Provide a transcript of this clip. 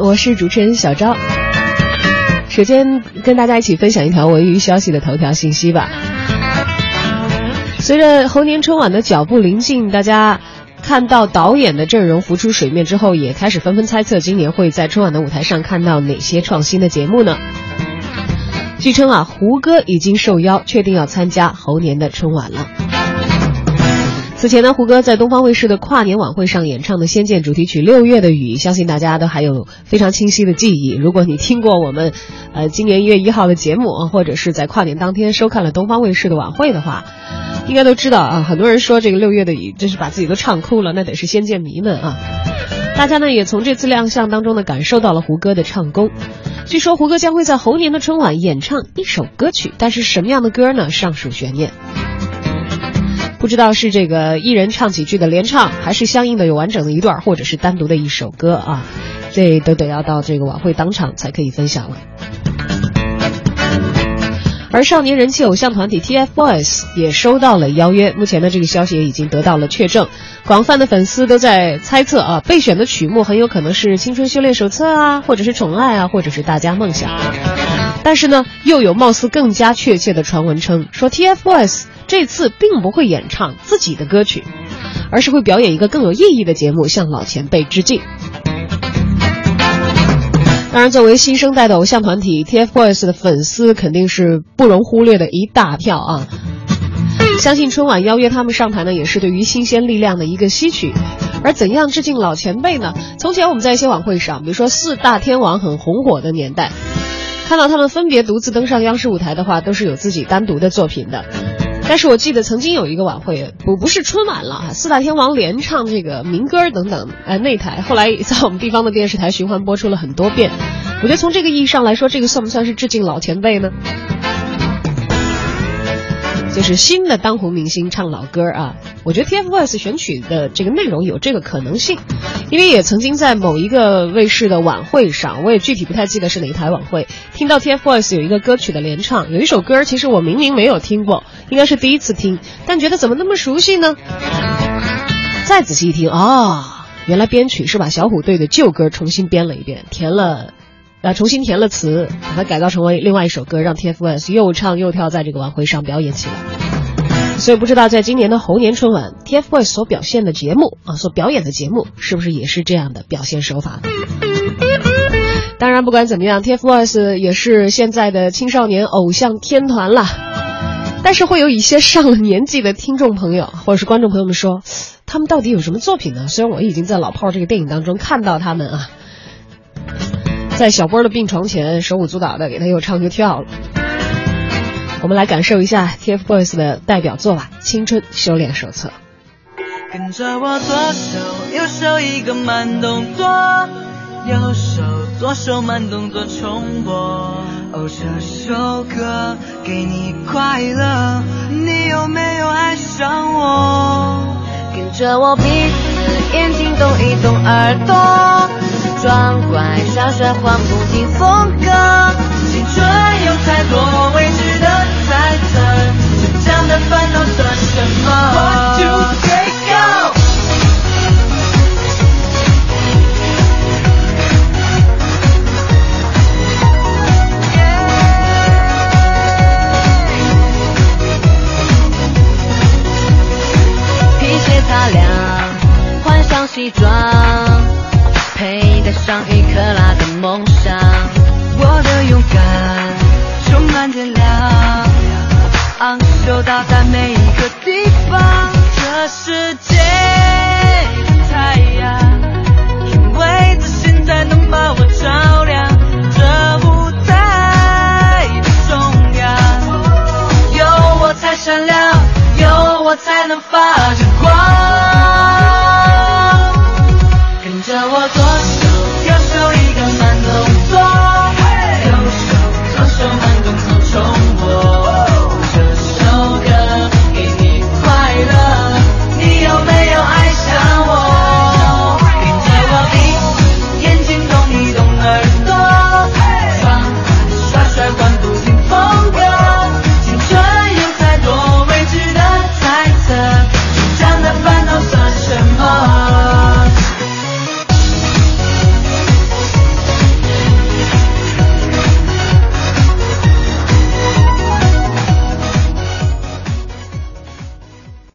我是主持人小昭。首先跟大家一起分享一条文娱消息的头条信息吧。随着猴年春晚的脚步临近，大家看到导演的阵容浮出水面之后，也开始纷纷猜测今年会在春晚的舞台上看到哪些创新的节目呢？据称啊，胡歌已经受邀，确定要参加猴年的春晚了。此前呢，胡歌在东方卫视的跨年晚会上演唱的《仙剑》主题曲《六月的雨》，相信大家都还有非常清晰的记忆。如果你听过我们，呃，今年一月一号的节目，或者是在跨年当天收看了东方卫视的晚会的话，应该都知道啊。很多人说这个《六月的雨》真是把自己都唱哭了，那得是仙剑迷们啊。大家呢也从这次亮相当中呢感受到了胡歌的唱功。据说胡歌将会在猴年的春晚演唱一首歌曲，但是什么样的歌呢？尚属悬念。不知道是这个一人唱几句的联唱，还是相应的有完整的一段，或者是单独的一首歌啊？这都得要到这个晚会当场才可以分享了。而少年人气偶像团体 TFBOYS 也收到了邀约，目前的这个消息也已经得到了确证。广泛的粉丝都在猜测啊，备选的曲目很有可能是《青春修炼手册》啊，或者是《宠爱》啊，或者是《大家梦想》。但是呢，又有貌似更加确切的传闻称，说 TFBOYS。这次并不会演唱自己的歌曲，而是会表演一个更有意义的节目，向老前辈致敬。当然，作为新生代的偶像团体，TFBOYS 的粉丝肯定是不容忽略的一大票啊！相信春晚邀约他们上台呢，也是对于新鲜力量的一个吸取。而怎样致敬老前辈呢？从前我们在一些晚会上，比如说四大天王很红火的年代，看到他们分别独自登上央视舞台的话，都是有自己单独的作品的。但是我记得曾经有一个晚会，不不是春晚了，四大天王连唱这个民歌等等，呃，那台后来在我们地方的电视台循环播出了很多遍。我觉得从这个意义上来说，这个算不算是致敬老前辈呢？就是新的当红明星唱老歌啊，我觉得 TFBOYS 选曲的这个内容有这个可能性，因为也曾经在某一个卫视的晚会上，我也具体不太记得是哪一台晚会，听到 TFBOYS 有一个歌曲的联唱，有一首歌其实我明明没有听过，应该是第一次听，但觉得怎么那么熟悉呢？再仔细一听啊，原来编曲是把小虎队的旧歌重新编了一遍，填了。啊，重新填了词，把它改造成为另外一首歌，让 TFBOYS 又唱又跳，在这个晚会上表演起来。所以不知道在今年的猴年春晚，TFBOYS 所表现的节目啊，所表演的节目，是不是也是这样的表现手法？当然，不管怎么样，TFBOYS 也是现在的青少年偶像天团了。但是会有一些上了年纪的听众朋友或者是观众朋友们说，他们到底有什么作品呢？虽然我已经在《老炮儿》这个电影当中看到他们啊。在小波的病床前手舞足蹈的给他又唱又跳了。我们来感受一下 TFBOYS 的代表作吧，《青春修炼手册》。跟着我左手右手一个慢动作，右手左手慢动作重播。哦，这首歌给你快乐，你有没有爱上我？跟着我鼻子眼睛动一动耳朵。装乖耍帅换不停风格，青春有太多未知的猜测，成长的烦恼算什么？One two three go！皮鞋擦亮，换上西装。闪亮有我才能发着